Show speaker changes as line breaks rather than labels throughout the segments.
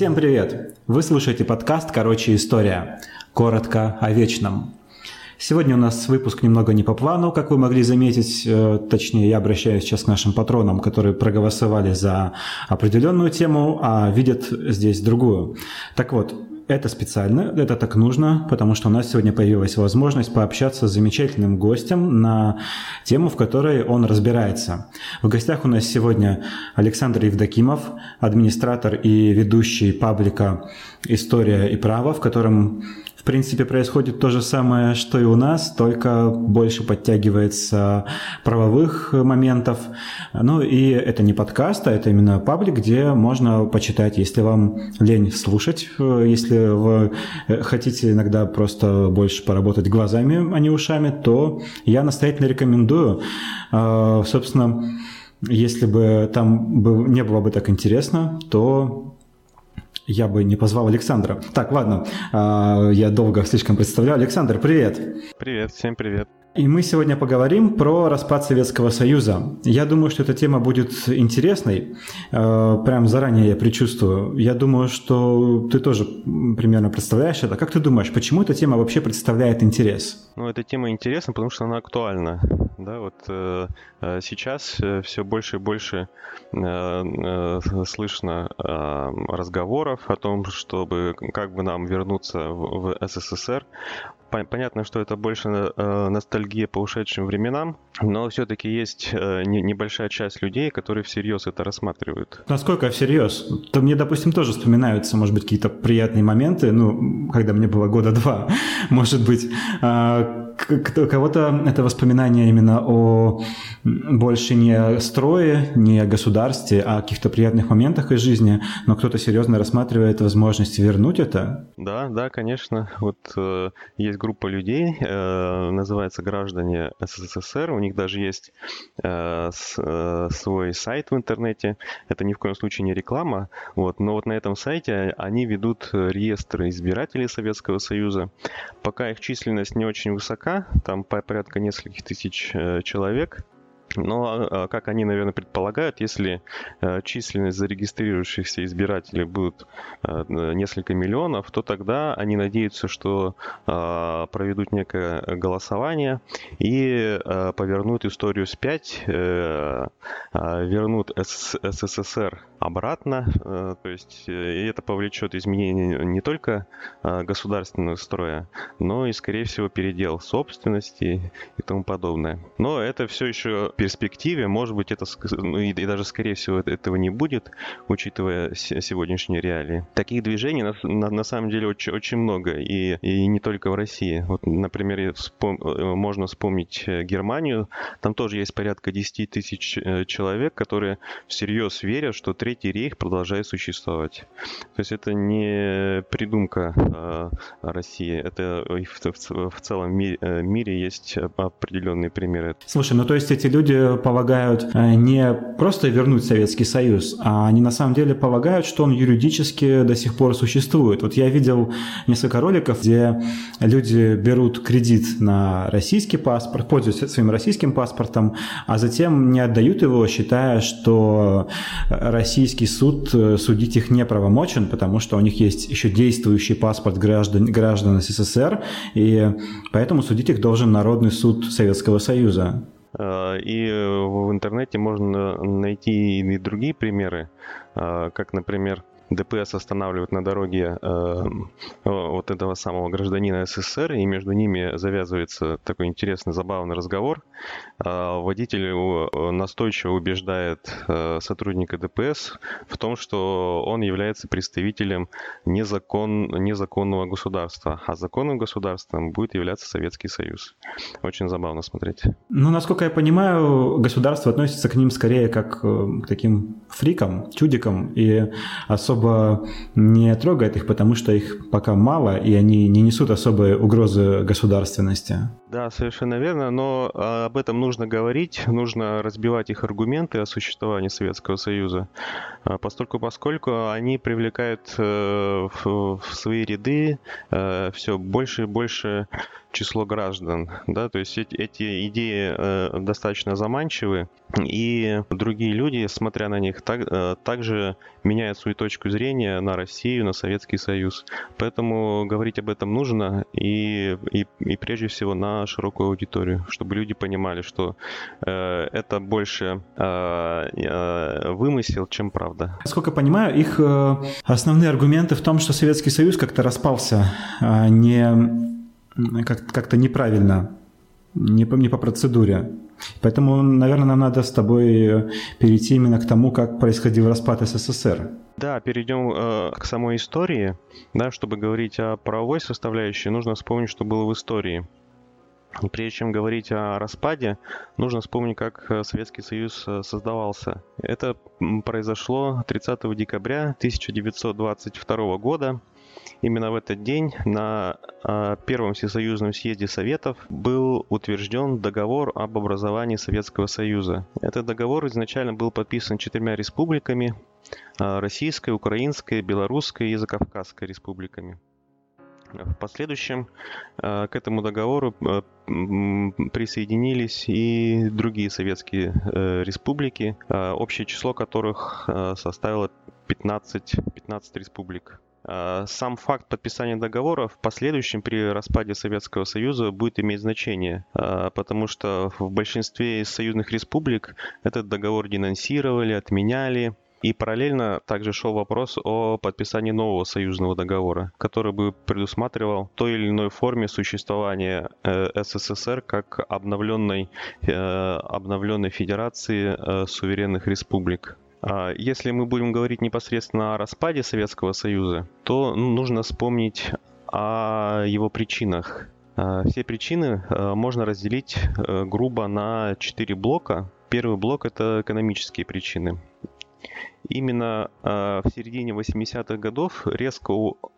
Всем привет! Вы слушаете подкаст «Короче, история». Коротко о вечном. Сегодня у нас выпуск немного не по плану, как вы могли заметить. Э, точнее, я обращаюсь сейчас к нашим патронам, которые проголосовали за определенную тему, а видят здесь другую. Так вот, это специально, это так нужно, потому что у нас сегодня появилась возможность пообщаться с замечательным гостем на тему, в которой он разбирается. В гостях у нас сегодня Александр Евдокимов, администратор и ведущий паблика «История и право», в котором в принципе, происходит то же самое, что и у нас, только больше подтягивается правовых моментов. Ну и это не подкаст, а это именно паблик, где можно почитать, если вам лень слушать, если вы хотите иногда просто больше поработать глазами, а не ушами, то я настоятельно рекомендую. А, собственно, если бы там не было бы так интересно, то я бы не позвал Александра. Так, ладно, а, я долго слишком представляю. Александр, привет.
Привет, всем привет.
И мы сегодня поговорим про распад Советского Союза. Я думаю, что эта тема будет интересной. Э, прям заранее я предчувствую. Я думаю, что ты тоже примерно представляешь это. Как ты думаешь, почему эта тема вообще представляет интерес?
Ну, эта тема интересна, потому что она актуальна. Да, вот э, э сейчас э, все больше и больше э, э, слышно э, разговоров о том, чтобы как бы нам вернуться в, в СССР понятно, что это больше э, ностальгия по ушедшим временам, но все-таки есть небольшая часть людей, которые всерьез это рассматривают.
Насколько всерьез? То мне, допустим, тоже вспоминаются, может быть, какие-то приятные моменты, ну, когда мне было года два, может быть. А, кого-то это воспоминание именно о больше не о строе, не о государстве, а о каких-то приятных моментах из жизни, но кто-то серьезно рассматривает возможность вернуть это?
Да, да, конечно. Вот э, есть группа людей, э, называется «Граждане СССР», у них даже есть э, с, э, свой сайт в интернете, это ни в коем случае не реклама, вот, но вот на этом сайте они ведут реестры избирателей Советского Союза. Пока их численность не очень высока, там порядка нескольких тысяч э, человек, но, а, как они, наверное, предполагают, если э, численность зарегистрирующихся избирателей будет э, несколько миллионов, то тогда они надеются, что а, проведут некое голосование и э, повернут историю спять, а, вернут СССР обратно, то есть это повлечет изменение не только государственного строя, но и, скорее всего, передел собственности и тому подобное. Но это все еще перспективе, может быть, это ну, и, и даже, скорее всего, этого не будет, учитывая сегодняшние реалии. Таких движений на, на, на самом деле очень, очень много, и, и не только в России. Вот, например, вспом, э, можно вспомнить э, Германию, там тоже есть порядка 10 тысяч э, человек, которые всерьез верят, что Третий рейх продолжает существовать. То есть это не придумка э, России, это в, в, в целом мире, мире есть определенные примеры.
Слушай, ну то есть эти люди люди полагают э, не просто вернуть Советский Союз, а они на самом деле полагают, что он юридически до сих пор существует. Вот я видел несколько роликов, где люди берут кредит на российский паспорт, пользуются своим российским паспортом, а затем не отдают его, считая, что российский суд э, судить их не правомочен, потому что у них есть еще действующий паспорт граждан, граждан СССР, и поэтому судить их должен Народный суд Советского Союза.
Э, и в интернете можно найти и другие примеры, э, как, например, ДПС останавливают на дороге э, вот этого самого гражданина СССР, и между ними завязывается такой интересный, забавный разговор. Э, водитель э, настойчиво убеждает э, сотрудника ДПС в том, что он является представителем незакон, незаконного государства, а законным государством будет являться Советский Союз. Очень забавно смотреть.
Ну, насколько я понимаю, государство относится к ним скорее как э, к таким фрикам, чудикам, и особо особо не трогает их, потому что их пока мало, и они не несут особой угрозы государственности.
Да, совершенно верно, но а, об этом нужно говорить, нужно разбивать их аргументы о существовании Советского Союза, а, поскольку, поскольку они привлекают э, в свои ряды э, все больше и больше число граждан. Да? То есть эти, эти идеи э, достаточно заманчивы, и другие люди, смотря на них, так, э, также меняют свою точку зрения на Россию, на Советский Союз. Поэтому говорить об этом нужно и, и, и прежде всего на широкую аудиторию, чтобы люди понимали, что э, это больше э, э, вымысел, чем правда.
Насколько понимаю, их э, основные аргументы в том, что Советский Союз как-то распался э, не как-то неправильно, не по, не по процедуре. Поэтому, наверное, нам надо с тобой э, перейти именно к тому, как происходил распад СССР.
Да, перейдем э, к самой истории. Да, чтобы говорить о правовой составляющей, нужно вспомнить, что было в истории. Прежде чем говорить о распаде, нужно вспомнить, как э, Советский Союз э, создавался. Это произошло 30 декабря 1922 года Именно в этот день на а, Первом Всесоюзном съезде Советов был утвержден договор об образовании Советского Союза. Этот договор изначально был подписан четырьмя республиками а, – Российской, Украинской, Белорусской и Закавказской республиками. В последующем а, к этому договору присоединились и другие советские э, республики, общее число которых составило 15, 15 республик. Сам факт подписания договора в последующем при распаде Советского Союза будет иметь значение, потому что в большинстве союзных республик этот договор денонсировали, отменяли, и параллельно также шел вопрос о подписании нового союзного договора, который бы предусматривал в той или иной форме существования э, СССР как обновленной, э, обновленной федерации э, суверенных республик. А, если мы будем говорить непосредственно о распаде Советского Союза, то ну, нужно вспомнить о его причинах. Все причины можно разделить грубо на четыре блока. Первый блок – это экономические причины. Именно в середине 80-х годов резко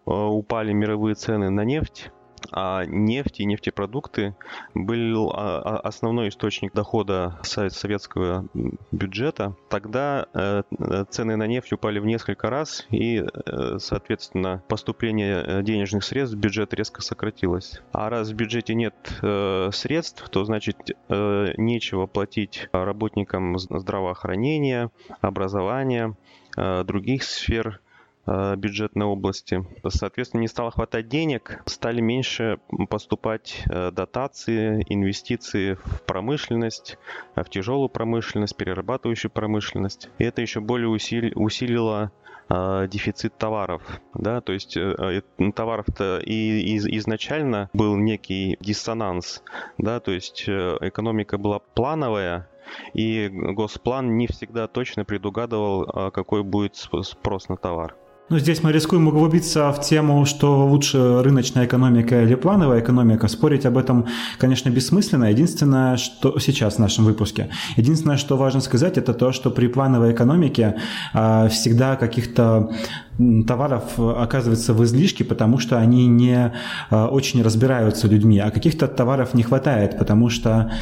упали мировые цены на нефть, а нефть и нефтепродукты был а, а, основной источник дохода советского бюджета. Тогда э, цены на нефть упали в несколько раз, и, э, соответственно, поступление э, денежных средств в бюджет резко сократилось. А раз в бюджете нет средств, то значит нечего платить работникам здравоохранения, образования, других сфер Э, бюджетной области. Соответственно, не стало хватать денег, стали меньше поступать э, дотации, инвестиции в промышленность, в тяжелую промышленность, перерабатывающую промышленность. И это еще более усилило э, дефицит товаров, да, то есть товаров-то и, и изначально был некий диссонанс, да, то есть экономика была плановая, и госплан не всегда точно предугадывал, какой будет спрос на товар.
Ну, здесь мы рискуем углубиться в тему, что лучше рыночная экономика или плановая экономика. Спорить об этом, конечно, бессмысленно. Единственное, что сейчас в нашем выпуске, единственное, что важно сказать, это то, что при плановой экономике а, всегда каких-то товаров оказывается в излишке, потому что они не а, очень разбираются людьми, а каких-то товаров не хватает, потому что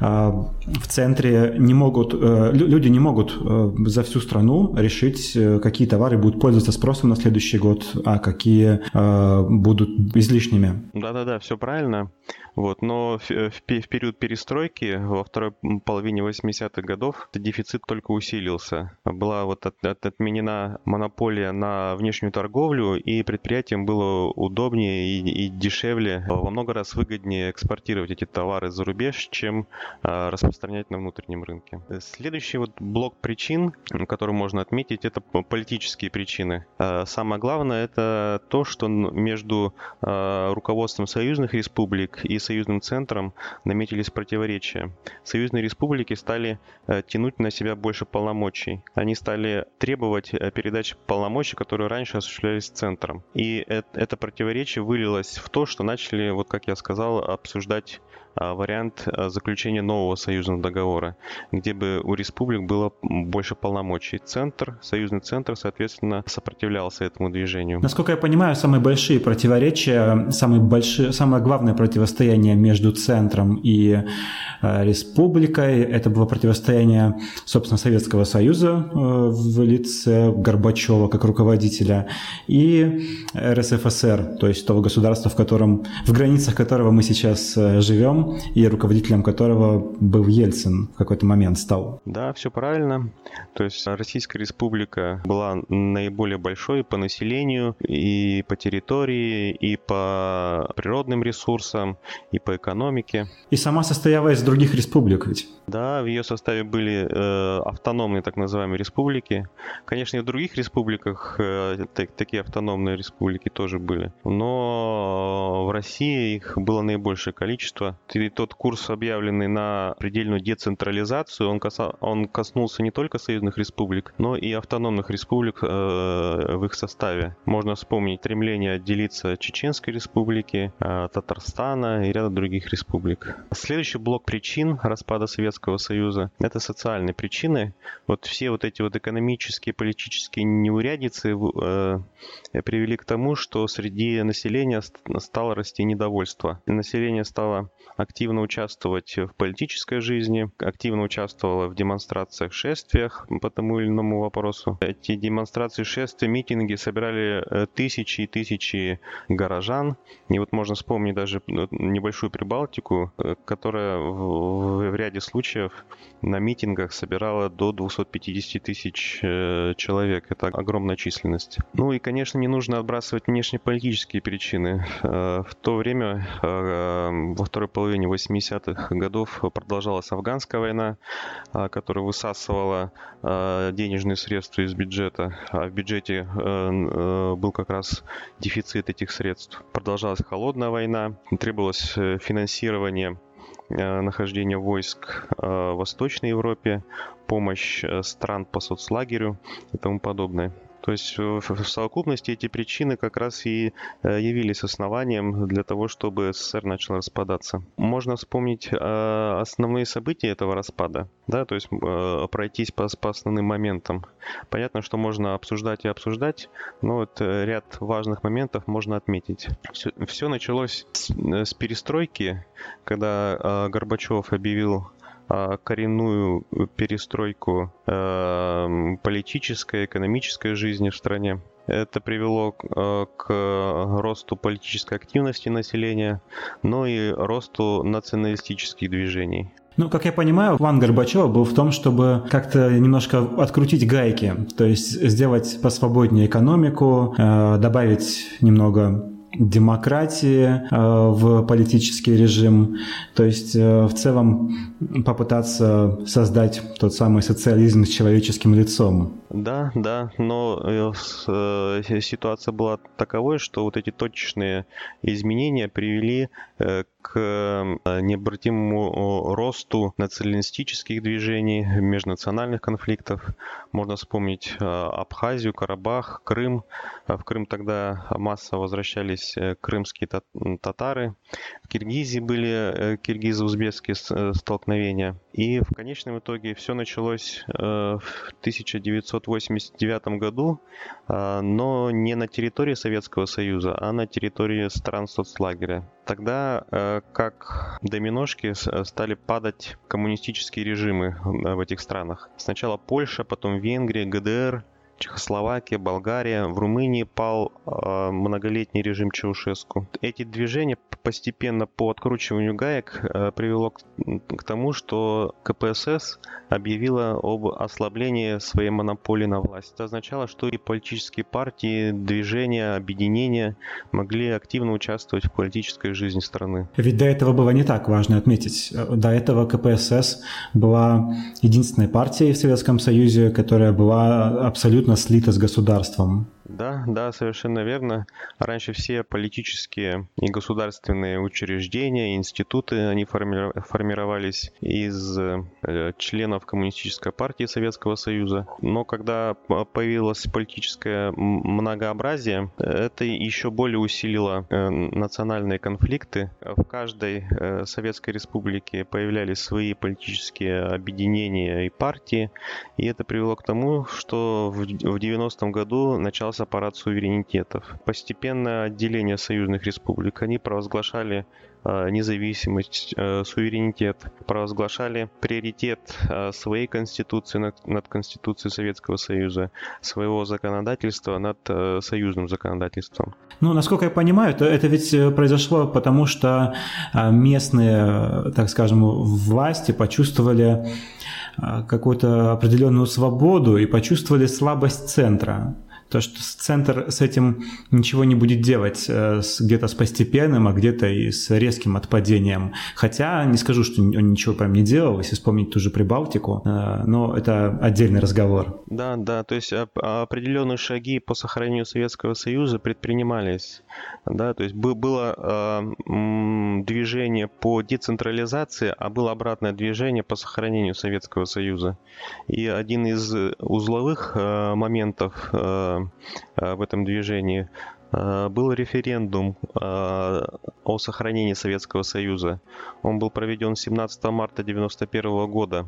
а, в центре не могут, э, люди не могут э, за всю страну решить, э, какие товары будут пользоваться спросом на следующий год, а какие будут излишними.
Да-да-да, все правильно. Вот, но в, в период перестройки во второй половине 80-х годов дефицит только усилился. Была вот от, от, отменена монополия на внешнюю торговлю, и предприятиям было удобнее и, и дешевле, во много раз выгоднее экспортировать эти товары за рубеж, чем а, распространять на внутреннем рынке. Следующий вот блок причин, который можно отметить, это политические причины. А, самое главное это то, что между а, руководством союзных республик и союзным центром наметились противоречия. Союзные республики стали э, тянуть на себя больше полномочий. Они стали требовать э, передачи полномочий, которые раньше осуществлялись центром. И это противоречие вылилось в то, что начали, вот как я сказал, обсуждать вариант а, заключения нового союзного договора, где бы у республик было больше полномочий. Центр, союзный центр, соответственно, сопротивлялся этому движению.
Насколько я понимаю, самые большие противоречия, самые большие, самое главное противостояние между центром и э, республикой, это было противостояние, собственно, Советского Союза э, в лице Горбачева как руководителя и РСФСР, то есть того государства, в котором, в границах которого мы сейчас э, и руководителем которого был Ельцин в какой-то момент стал.
Да, все правильно. То есть Российская Республика была наиболее большой по населению и по территории, и по природным ресурсам, и по экономике.
И сама состояла из других республик ведь?
Да, в ее составе были э, автономные так называемые республики. Конечно, и в других республиках э, так, такие автономные республики тоже были. Но в России их было наибольшее количество. И тот курс, объявленный на предельную децентрализацию, он, каса, он коснулся не только союзных республик, но и автономных республик э, в их составе. Можно вспомнить стремление отделиться Чеченской республики, э, Татарстана и ряда других республик. Следующий блок причин распада Советского Союза – это социальные причины. Вот все вот эти вот экономические, политические неурядицы э, привели к тому, что среди населения стало расти недовольство. Население стало активно участвовать в политической жизни, активно участвовало в демонстрациях, шествиях по тому или иному вопросу. Эти демонстрации, шествия, митинги собирали э, тысячи и тысячи горожан. И вот можно вспомнить даже ну, небольшую Прибалтику, э, которая в, в ряде случаев на митингах собирала до 250 тысяч э, человек. Это огромная численность. Ну и, конечно, не нужно отбрасывать внешнеполитические причины. В то время, во второй половине 80-х годов, продолжалась афганская война, которая высасывала денежные средства из бюджета. А в бюджете был как раз дефицит этих средств. Продолжалась холодная война, требовалось э, финансирование э, нахождения войск э, в Восточной Европе, помощь стран по соцлагерю и тому подобное. То есть в совокупности эти причины как раз и э, явились основанием для того, чтобы СССР начал распадаться. Можно вспомнить э, основные события этого распада, да, то есть э, пройтись по, по основным моментам. Понятно, что можно обсуждать и обсуждать, но вот ряд важных моментов можно отметить. Все, все началось с, с перестройки, когда Горбачев объявил коренную перестройку э, политической, экономической жизни в стране. Это привело э, к росту политической активности населения, но и росту националистических движений.
Ну, как я понимаю, план Горбачева был в том, чтобы как-то немножко открутить гайки, то есть сделать посвободнее экономику, э, добавить немного демократии э, в политический режим, то есть э, в целом попытаться создать тот самый социализм с человеческим лицом.
Да, да, но э, ситуация была таковой, что вот эти точечные изменения привели к необратимому росту националистических движений, межнациональных конфликтов. Можно вспомнить Абхазию, Карабах, Крым. В Крым тогда массово возвращались э, крымские татары. В Киргизии были э, киргизо-узбекские э, столкновения. И в конечном итоге все началось в 1989 году, но не на территории Советского Союза, а на территории стран соцлагеря. Тогда как доминошки стали падать коммунистические режимы в этих странах. Сначала Польша, потом Венгрия, ГДР, Чехословакия, Болгария. В Румынии пал э, многолетний режим Чаушеску. Эти движения постепенно по откручиванию гаек э, привело к, к тому, что КПСС объявила об ослаблении своей монополии на власть. Это означало, что и политические партии, движения, объединения могли активно участвовать в политической жизни страны.
Ведь до этого было не так, важно отметить. До этого КПСС была единственной партией в Советском Союзе, которая была абсолютно слита с государством.
Да, да, совершенно верно. Раньше все политические и государственные учреждения, институты, они формировались из э, членов Коммунистической партии Советского Союза. Но когда появилось политическое многообразие, это еще более усилило э, национальные конфликты. В каждой э, Советской Республике появлялись свои политические объединения и партии, и это привело к тому, что в 90-м году начался парад суверенитетов. Постепенное отделение союзных республик. Они провозглашали Э, независимость, э, суверенитет, провозглашали приоритет э, своей конституции над, над Конституцией Советского Союза, своего законодательства над союзным законодательством.
Ну, насколько я понимаю, это, это ведь произошло потому, что местные, так скажем, власти почувствовали какую-то определенную свободу и почувствовали слабость центра. То, что центр с этим ничего не будет делать, э, где-то с постепенным, а где-то и с резким отпадением. Хотя не скажу, что он ничего прям не делал, если вспомнить ту же Прибалтику, э, но это отдельный разговор.
Да, да, то есть определенные шаги по сохранению Советского Союза предпринимались. Да, то есть было э, движение по децентрализации, а было обратное движение по сохранению Советского Союза. И один из узловых моментов Э, в этом движении, э, был референдум э, о сохранении Советского Союза. Он был проведен 17 марта 1991 года.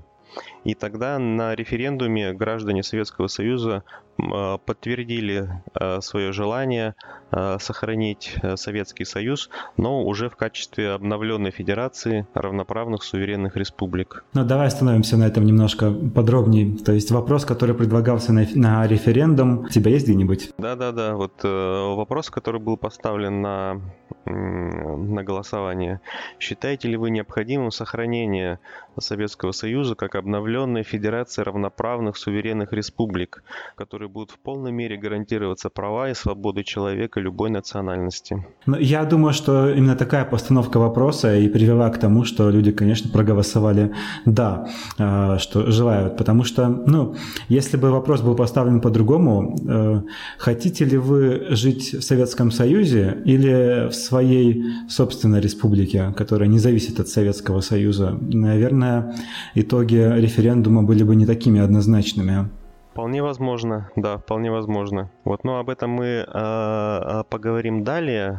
И тогда на референдуме граждане Советского Союза подтвердили а, свое желание а, сохранить Советский Союз, но уже в качестве обновленной федерации равноправных суверенных республик.
Ну, давай остановимся на этом немножко подробнее. То есть вопрос, который предлагался на, на референдум, у тебя есть где-нибудь?
Да-да-да, вот э, вопрос, который был поставлен на, на голосование. Считаете ли вы необходимым сохранение Советского Союза как обновленной федерации равноправных суверенных республик, которые будут в полной мере гарантироваться права и свободы человека любой национальности.
Ну, я думаю, что именно такая постановка вопроса и привела к тому, что люди, конечно, проголосовали «да», а, что желают. Потому что, ну, если бы вопрос был поставлен по-другому, э, хотите ли вы жить в Советском Союзе или в своей собственной республике, которая не зависит от Советского Союза, наверное, итоги референдума были бы не такими однозначными.
Вполне возможно, да, вполне возможно. Вот, но об этом мы э, поговорим далее,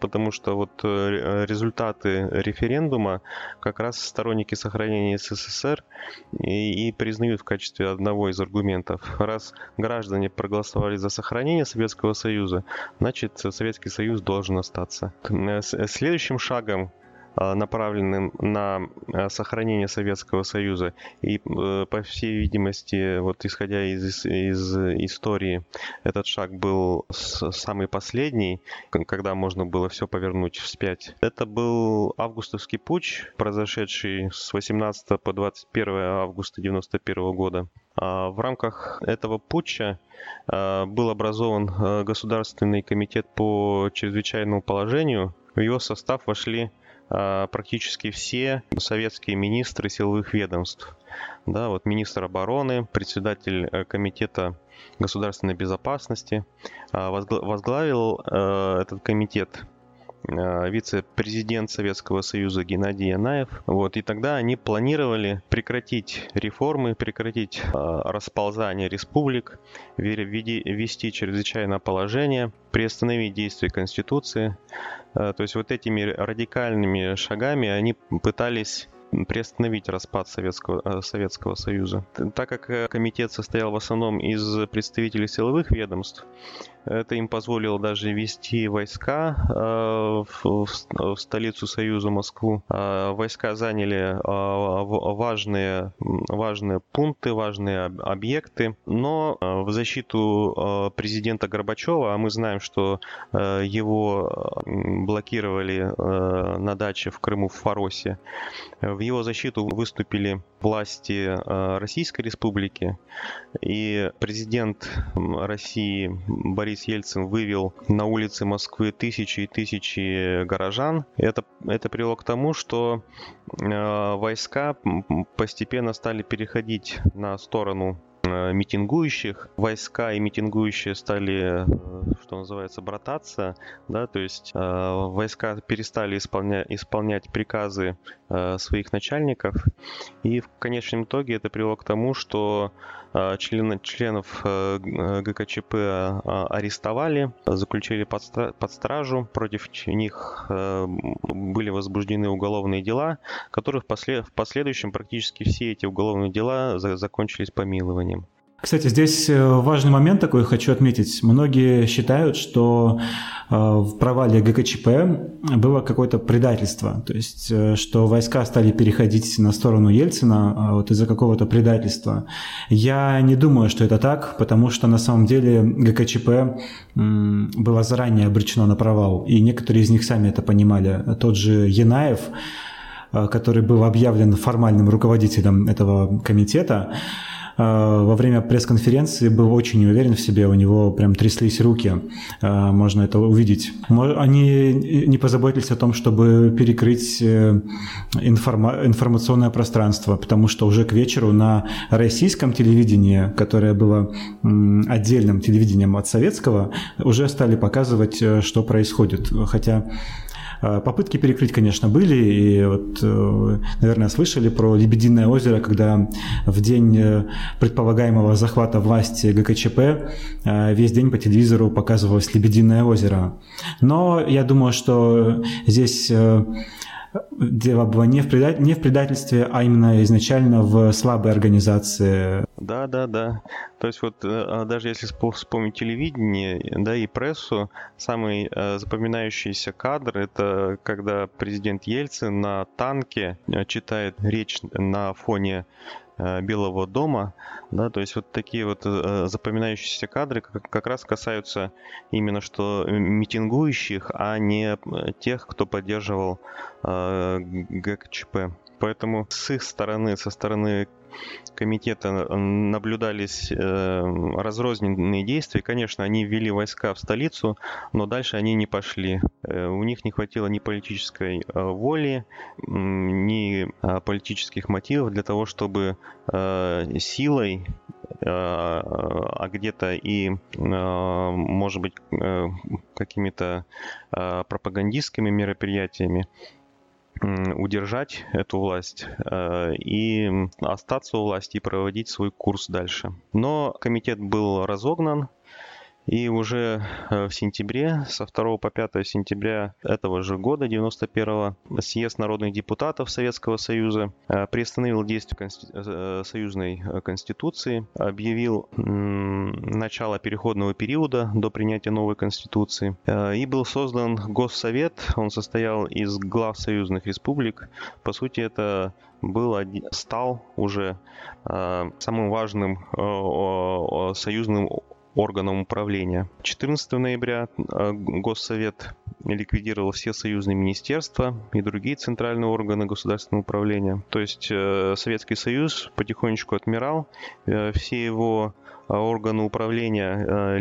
потому что вот э, результаты референдума как раз сторонники сохранения СССР и, и признают в качестве одного из аргументов. Раз граждане проголосовали за сохранение Советского Союза, значит Советский Союз должен остаться. Э, следующим шагом Э, направленным на э, сохранение Советского Союза. И, э, по всей видимости, вот исходя из, из истории, этот шаг был самый последний, когда можно было все повернуть вспять. Это был августовский путь, произошедший с 18 по 21 августа 1991 года. А в рамках этого путча был образован Государственный комитет по чрезвычайному положению. В его состав вошли практически все советские министры силовых ведомств. Да, вот министр обороны, председатель э, комитета государственной безопасности а, возглавил э, этот комитет вице-президент Советского Союза Геннадий Янаев. Вот, и тогда они планировали прекратить реформы, прекратить расползание республик, ввести чрезвычайное положение, приостановить действие Конституции, Э, то есть вот этими радикальными шагами они пытались приостановить распад Советского, э, Советского Союза. Так как э, комитет состоял в основном из представителей силовых ведомств, это им позволило даже вести войска э, в столицу Союза Москву. Войска заняли важные, важные пункты, важные объекты, но в защиту президента Горбачева, а мы знаем, что его блокировали на даче в Крыму в Фаросе, в в его защиту выступили власти э, Российской Республики, и президент России Борис Ельцин вывел на улицы Москвы тысячи и тысячи горожан. Это, это привело к тому, что э, войска постепенно стали переходить на сторону митингующих. Войска и митингующие стали, что называется, брататься, да, то есть войска перестали исполнять, исполнять приказы своих начальников, и в конечном итоге это привело к тому, что члены, членов ГКЧП арестовали, заключили под, под стражу, против них были возбуждены уголовные дела, которые в, послед... в последующем практически все эти уголовные дела за... закончились помилованием.
Кстати, здесь э, важный момент такой хочу отметить. Многие считают, что э, в провале ГКЧП было какое-то предательство, то есть э, что войска стали переходить на сторону Ельцина вот из-за какого-то предательства. Я не думаю, что это так, потому что на самом деле ГКЧП было заранее обречено на провал, и некоторые из них сами это понимали. Тот же Янаев, который был объявлен формальным руководителем этого комитета, а, во время пресс-конференции был очень уверен в себе, у него прям тряслись руки, а, можно это увидеть. Они не позаботились о том, чтобы перекрыть э, информа- информационное пространство, потому что уже к вечеру на российском телевидении, которое было отдельным телевидением от советского, уже стали показывать, э, что происходит. Хотя попытки перекрыть, конечно, были, и вот, э, наверное, слышали про Лебединое озеро, когда в день э, предполагаемого захвата власти ГКЧП э, весь день по телевизору показывалось Лебединое озеро. Но я думаю, что здесь дело было не в, не в предательстве, а именно изначально в слабой организации.
Да, да, да. То есть вот э, а даже если вспомнить телевидение, да, и прессу, самый э, запоминающийся кадр это когда президент Ельцин на танке э, читает речь на фоне Белого дома, да, то есть вот такие вот запоминающиеся кадры как, раз касаются именно что митингующих, а не тех, кто поддерживал ГКЧП. Поэтому с их стороны, со стороны комитета наблюдались э, разрозненные действия. Конечно, они ввели войска в столицу, но дальше они не пошли. Э, у них не хватило ни политической э, воли, ни политических мотивов для того, чтобы силой а где-то и, может быть, какими-то пропагандистскими мероприятиями удержать эту власть э, и остаться у власти и проводить свой курс дальше. Но комитет был разогнан, и уже э, в сентябре, со 2 по 5 сентября этого же года, 91-го, съезд народных депутатов Советского Союза э, приостановил действие консти... Э, союзной конституции, объявил начало переходного периода до принятия новой конституции. И был создан Госсовет, он состоял из глав союзных республик. По сути, это был, стал уже самым важным союзным органом управления. 14 ноября э, Госсовет ликвидировал все союзные министерства и другие центральные органы государственного управления. То есть э, Советский Союз потихонечку отмирал, э, все его органы управления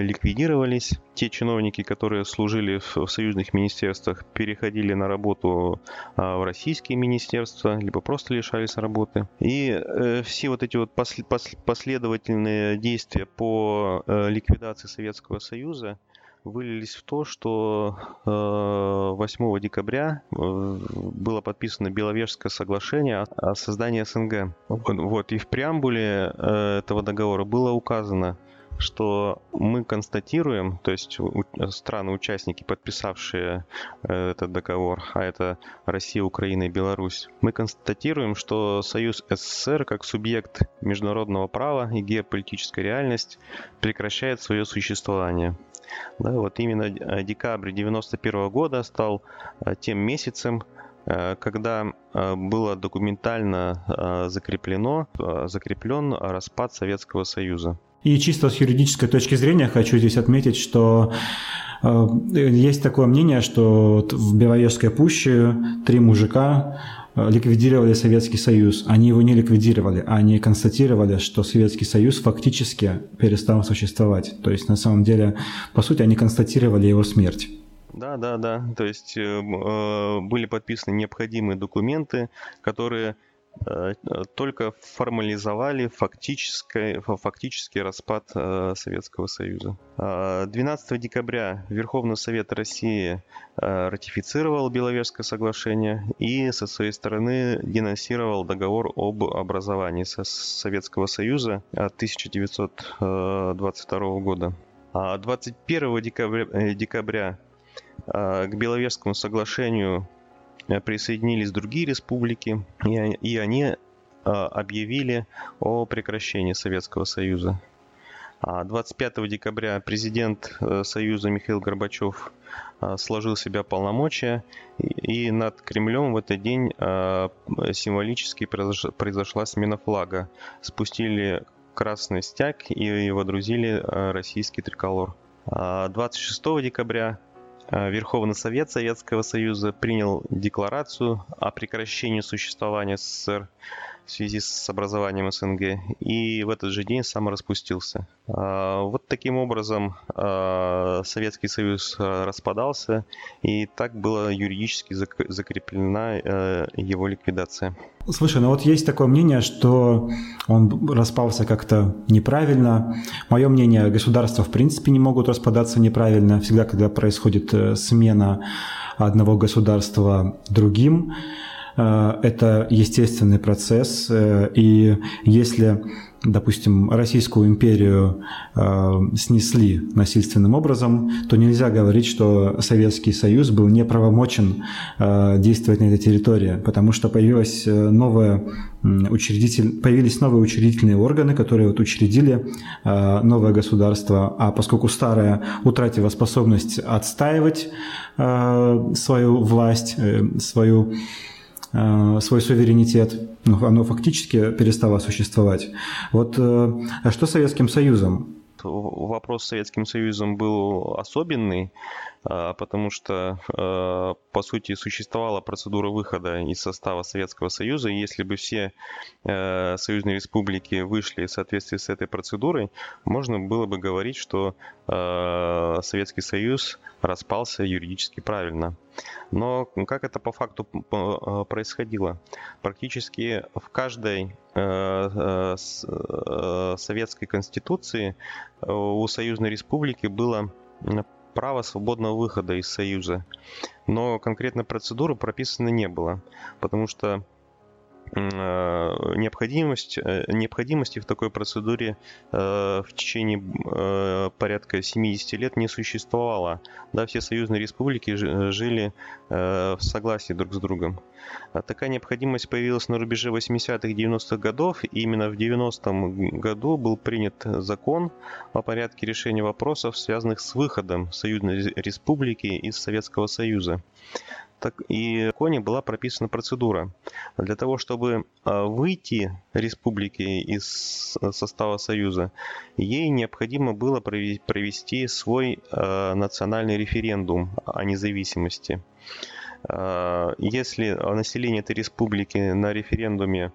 ликвидировались. Те чиновники, которые служили в союзных министерствах, переходили на работу в российские министерства, либо просто лишались работы. И все вот эти вот последовательные действия по ликвидации Советского Союза вылились в то, что 8 э, декабря э, было подписано Беловежское соглашение о создании СНГ. Вот, и в преамбуле э, этого договора было указано, что мы констатируем, то есть страны-участники, подписавшие этот договор, а это Россия, Украина и Беларусь, мы констатируем, что Союз СССР как субъект международного права и геополитическая реальность прекращает свое существование. Да, вот именно э, декабрь 91 года стал э, тем месяцем, э, когда было документально закреплено, закреплен распад Советского Союза.
И чисто с юридической точки зрения хочу здесь отметить, что есть такое мнение, что в Беловежской пуще три мужика ликвидировали Советский Союз. Они его не ликвидировали, а они констатировали, что Советский Союз фактически перестал существовать. То есть на самом деле, по сути, они констатировали его смерть.
Да, да, да. То есть э, э были подписаны необходимые документы, которые э, только формализовали фактический, фактический распад Советского Союза. 12 декабря Верховный Совет России ратифицировал Беловежское соглашение и со своей стороны денонсировал договор об образовании Советского Союза от 1922 года. 21 декабря, декабря к Беловежскому соглашению Э, присоединились другие республики, и они э, объявили о прекращении Советского Союза. 25 а декабря президент э, Союза Михаил Горбачев сложил себя полномочия, и над Кремлем в этот день символически произошла смена флага. Спустили красный стяг и водрузили российский триколор. 26 а декабря Э, Верховный Совет Советского Союза принял декларацию о прекращении существования СССР в связи с образованием СНГ и в этот же день сам распустился. А, вот таким образом а, Советский Союз а, распадался и так была юридически закреплена его ликвидация.
Слушай, ну вот есть такое мнение, что он распался как-то неправильно. Мое мнение, государства в принципе не могут распадаться неправильно. Всегда, когда происходит э, смена одного государства другим, это естественный процесс, э, и если, допустим, Российскую империю э, снесли насильственным образом, то нельзя говорить, что Советский Союз был неправомочен действовать на этой территории, потому что появилась новая учредитель, появились новые учредительные органы, которые вот учредили новое государство, а поскольку старое утратило способность отстаивать свою власть, свою Э, свой суверенитет, ну, оно фактически перестало существовать. Вот э, а что с Советским Союзом?
Вопрос с Советским Союзом был особенный, потому что, э, по сути, существовала процедура выхода из состава Советского Союза, и если бы все э, союзные республики вышли в соответствии с этой процедурой, можно было бы говорить, что э, Советский Союз распался юридически правильно. Но как это по факту происходило? Практически в каждой советской конституции у союзной республики было право свободного выхода из Союза. Но конкретной процедуры прописано не было, потому что необходимость, э, необходимости в такой процедуре э, в течение порядка 70 лет не существовало. Да, все союзные республики жили в согласии друг с другом. А такая необходимость появилась на рубеже 80-х 90-х годов, и именно в 90-м году был принят закон о порядке решения вопросов, связанных с выходом союзной республики из Советского Союза и законе была прописана процедура. Для того, чтобы а, выйти республики из состава Союза, ей необходимо было провести свой а, национальный референдум о независимости. А, если население этой республики на референдуме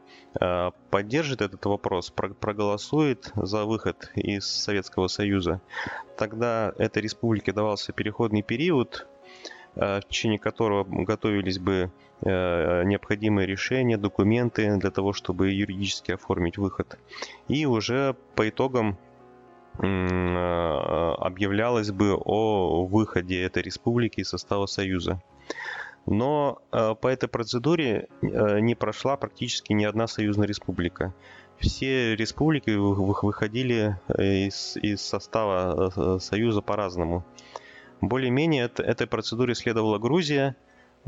поддержит этот вопрос, проголосует за выход из Советского Союза, тогда этой республике давался переходный период Э, в течение которого готовились бы э, необходимые решения, документы для того, чтобы юридически оформить выход. И уже по итогам э, объявлялось бы о выходе этой республики из состава Союза. Но по этой процедуре не прошла практически ни одна союзная республика. Все республики выходили из, из состава Союза по-разному. Более-менее этой процедуре следовала Грузия,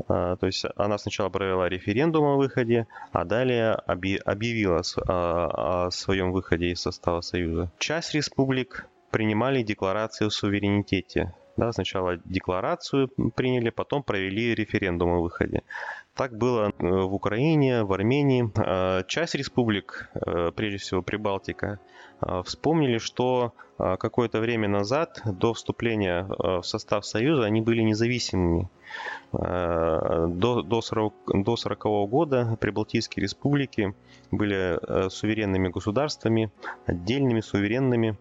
а, то есть она сначала провела референдум о выходе, а далее объявила о своем выходе из состава Союза. Часть республик принимали декларацию о суверенитете. Да, сначала декларацию приняли, потом провели референдум о выходе. Так было э, в Украине, в Армении. А, часть республик, э, прежде всего Прибалтика, вспомнили, что какое-то время назад, до вступления в состав Союза, они были независимыми. До, до, 40, до 40 года Прибалтийские республики были суверенными государствами, отдельными, суверенными.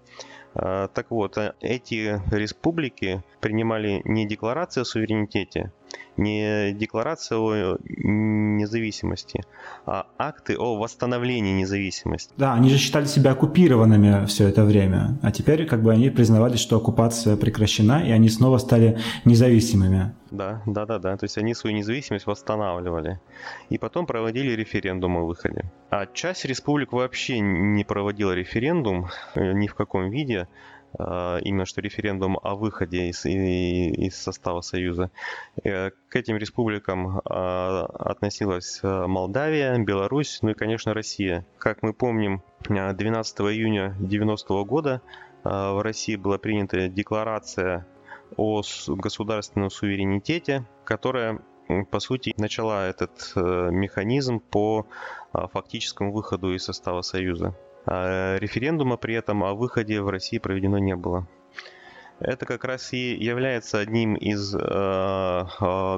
Так вот, эти республики принимали не декларацию о суверенитете, не декларация о независимости, а акты о восстановлении независимости.
Да, они же считали себя оккупированными все это время, а теперь как бы они признавали, что оккупация прекращена, и они снова стали независимыми.
Да, да, да, да. То есть они свою независимость восстанавливали. И потом проводили референдум о выходе. А часть республик вообще не проводила референдум э, ни в каком виде. А, именно что референдум о выходе из, из состава Союза. Э, к этим республикам а, относилась э, Молдавия, Беларусь, ну и, конечно, Россия. Как мы помним, 12 июня 90 года в России была принята декларация о государственном суверенитете, которая по сути, начала этот э, механизм по а, фактическому выходу из состава Союза. А референдума при этом о выходе в России проведено не было. Это как раз и является одним из э,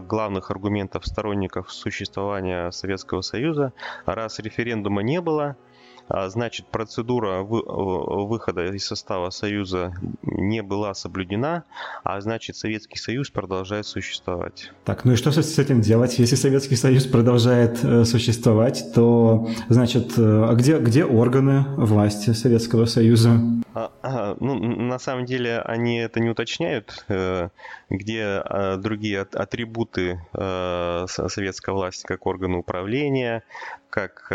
главных аргументов сторонников существования Советского Союза. Раз референдума не было, а, значит, процедура э, выхода из состава Союза не была соблюдена, а значит, Советский Союз продолжает существовать.
Так, ну и что с этим делать? Если Советский Союз продолжает э, существовать, то, значит, э, а где, где органы власти Советского Союза?
А, а, ну, на самом деле они это не уточняют, где а, другие атрибуты советской власти, как органы управления, как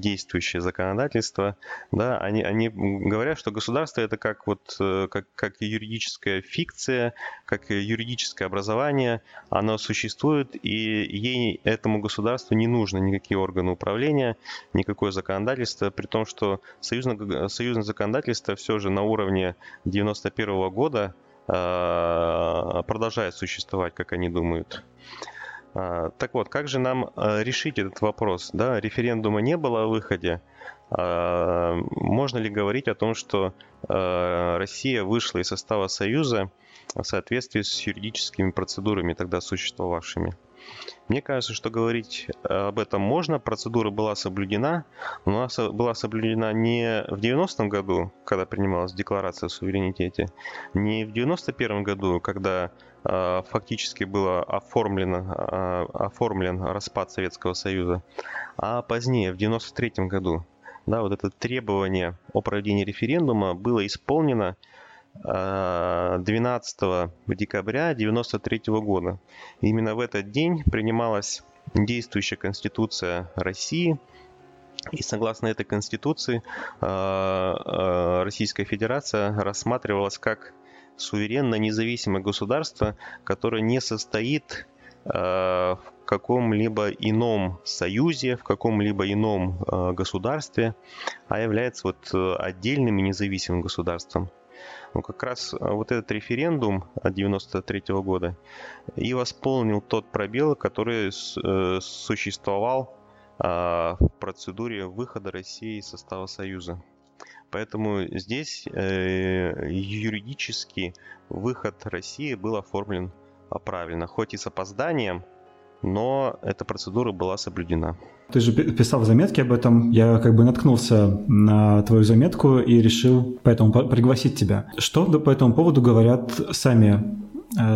действующее законодательство, да, они, они говорят, что государство это как вот как, как юридическая фикция, как юридическое образование, оно существует, и ей, этому государству не нужно никакие органы управления, никакое законодательство, при том, что союзное, союзное законодательство все же на уровне 91 года э, продолжает существовать, как они думают. Э, так вот, как же нам э, решить этот вопрос? Да, референдума не было о выходе. Можно ли говорить о том, что Россия вышла из состава Союза в соответствии с юридическими процедурами, тогда существовавшими? Мне кажется, что говорить э, об этом можно. Процедура была соблюдена. Но она была соблюдена не в 90-м году, когда принималась декларация о суверенитете, не в 91-м году, когда э, фактически было оформлено, э, оформлен распад Советского Союза, а позднее, в 93-м году. Да, вот это требование о проведении референдума было исполнено 12 э, декабря 1993 года. именно в этот день принималась действующая Конституция России, и согласно этой Конституции э, э, Российская Федерация рассматривалась как суверенное независимое государство, которое не состоит в каком-либо ином союзе, в каком-либо ином государстве, а является вот отдельным и независимым государством. Ну, как раз а, вот этот референдум от 93 года и восполнил тот пробел, который э, существовал а, в процедуре выхода России из состава Союза. Поэтому здесь э, юридически выход России был оформлен правильно, хоть и с опозданием, но эта процедура была соблюдена.
Ты же писал в заметке об этом, я как бы наткнулся на твою заметку и решил поэтому пригласить тебя. Что по этому поводу говорят сами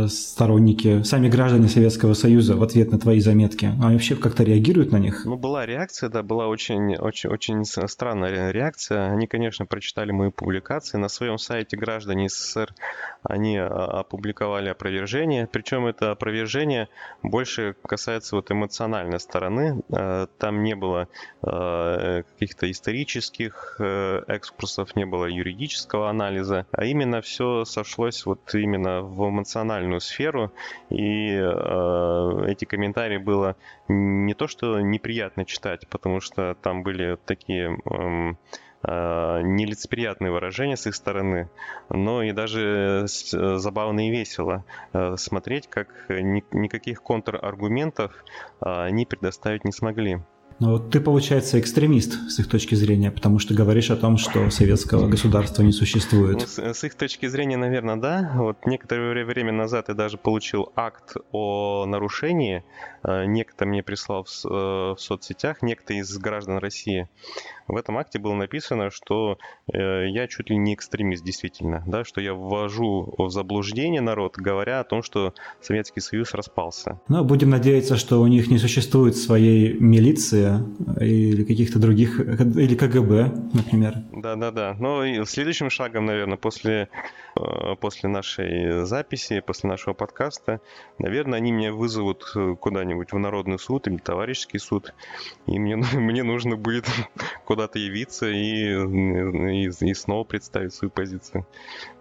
сторонники, сами граждане Советского Союза в ответ на твои заметки? Они вообще как-то реагируют на них?
Ну, была реакция, да, была очень, очень, очень странная реакция. Они, конечно, прочитали мои публикации. На своем сайте граждане СССР они а, опубликовали опровержение. Причем это опровержение больше касается вот эмоциональной стороны. Э, там не было э, каких-то исторических экскурсов, не было юридического анализа, а именно все сошлось вот именно в эмоциональной эмоциональную сферу, и э, эти комментарии было не то, что неприятно читать, потому что там были такие э, нелицеприятные выражения с их стороны, но и даже забавно и весело э, смотреть, как никаких контраргументов э, они предоставить не смогли.
Но ты, получается, экстремист с их точки зрения, потому что говоришь о том, что советского государства не существует. Ну,
с, с их точки зрения, наверное, да. Вот некоторое время назад я даже получил акт о нарушении. Э, некто мне прислал в, э, в соцсетях, некто из граждан России. В этом акте было написано, что э, я чуть ли не экстремист действительно, да, что я ввожу в заблуждение народ, говоря о том, что Советский Союз распался.
Ну, будем надеяться, что у них не существует своей милиции или каких-то других, или КГБ, например.
Да-да-да. Но и следующим шагом, наверное, после, э, после нашей записи, после нашего подкаста, наверное, они меня вызовут куда-нибудь в Народный суд или товарищеский суд, и мне, мне нужно будет куда-то явиться и, и, и снова представить свою позицию.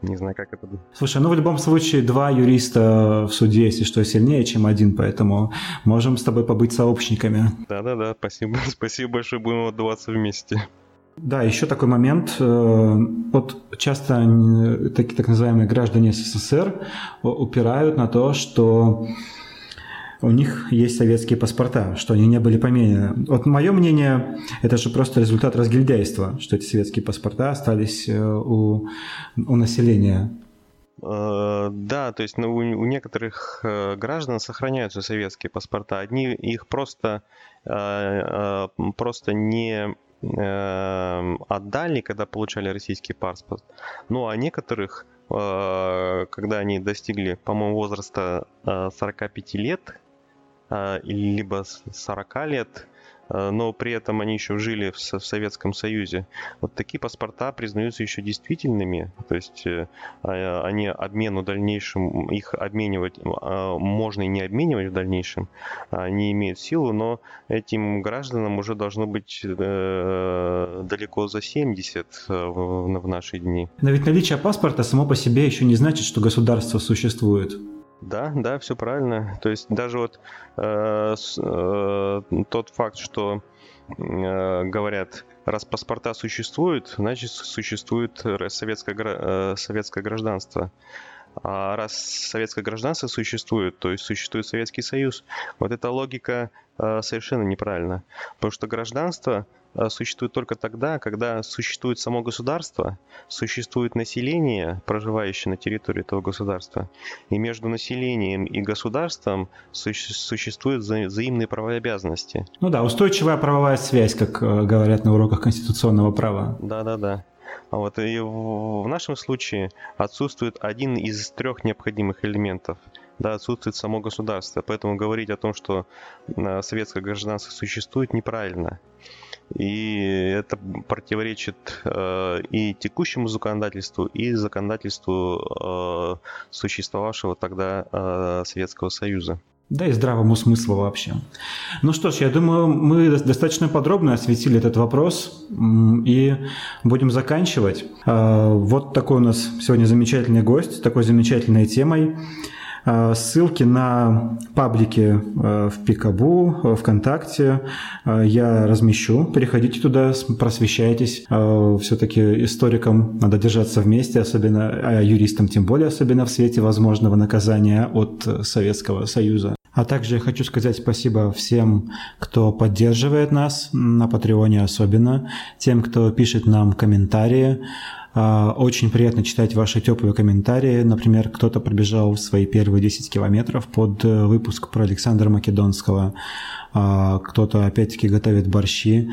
Не знаю, как это будет.
Слушай, ну в любом случае два юриста в суде, если что, сильнее, чем один, поэтому можем с тобой побыть сообщниками.
Да-да-да, спасибо. Спасибо большое, будем отдуваться вместе.
Да, еще такой момент. Э, вот часто такие так называемые граждане СССР упирают на то, что у них есть советские паспорта, что они не были поменены. Вот мое мнение, это же просто результат разгильдяйства, что эти советские паспорта остались э, у, у населения.
Э, да, то есть ну, у некоторых э, граждан сохраняются советские паспорта. Одни их просто, просто не отдали, когда получали российский паспорт. Ну а некоторых, когда они достигли, по-моему, возраста 45 лет, либо 40 лет, а, но при этом они еще жили в Советском Союзе. Вот такие паспорта признаются еще действительными, то есть э, а, они обмену дальнейшем, их обменивать можно и не обменивать в дальнейшем, они имеют силу, но этим гражданам уже должно быть э, далеко за 70 э, в наши дни.
Но ведь наличие паспорта само по себе еще не значит, что государство существует.
Да, да, все правильно. То есть даже вот э, с, э, тот факт, что э, говорят, раз паспорта существуют, значит существует советское, э, советское гражданство. А раз советское гражданство существует, то есть существует Советский Союз, вот эта логика э, совершенно неправильна. Потому что гражданство существует только тогда, когда существует само государство, существует население, проживающее на территории этого государства, и между населением и государством существуют взаимные права и обязанности.
Ну да, устойчивая правовая связь, как э, говорят на уроках конституционного права.
Да-да-да. А вот и в нашем случае отсутствует один из трех необходимых элементов да, отсутствует само государство. Поэтому говорить о том, что а, советское гражданство существует, неправильно. И это противоречит э, и текущему законодательству, и законодательству э, существовавшего тогда э, Советского Союза.
Да и здравому смыслу вообще. Ну что ж, я думаю, мы достаточно подробно осветили этот вопрос и будем заканчивать. Вот такой у нас сегодня замечательный гость, такой замечательной темой. Э, ссылки на паблики э, в Пикабу, э, ВКонтакте я размещу. Переходите туда, просвещайтесь. Все-таки историкам надо держаться вместе, особенно а юристам тем более, особенно в свете возможного наказания от Советского Союза. А также я хочу сказать спасибо всем, кто поддерживает нас, на Патреоне особенно, тем, кто пишет нам комментарии, а, очень приятно читать ваши теплые комментарии. Например, кто-то пробежал свои первые 10 километров под э, выпуск про Александра Македонского. А, кто-то опять-таки готовит борщи.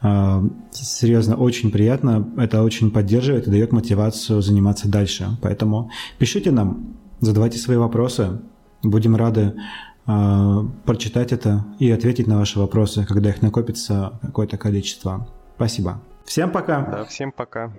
А, серьезно, очень приятно. Это очень поддерживает и дает мотивацию заниматься дальше. Поэтому пишите нам, задавайте свои вопросы. Будем рады прочитать это и ответить на ваши вопросы, когда их накопится какое-то количество. Спасибо. Всем пока.
Да, всем пока.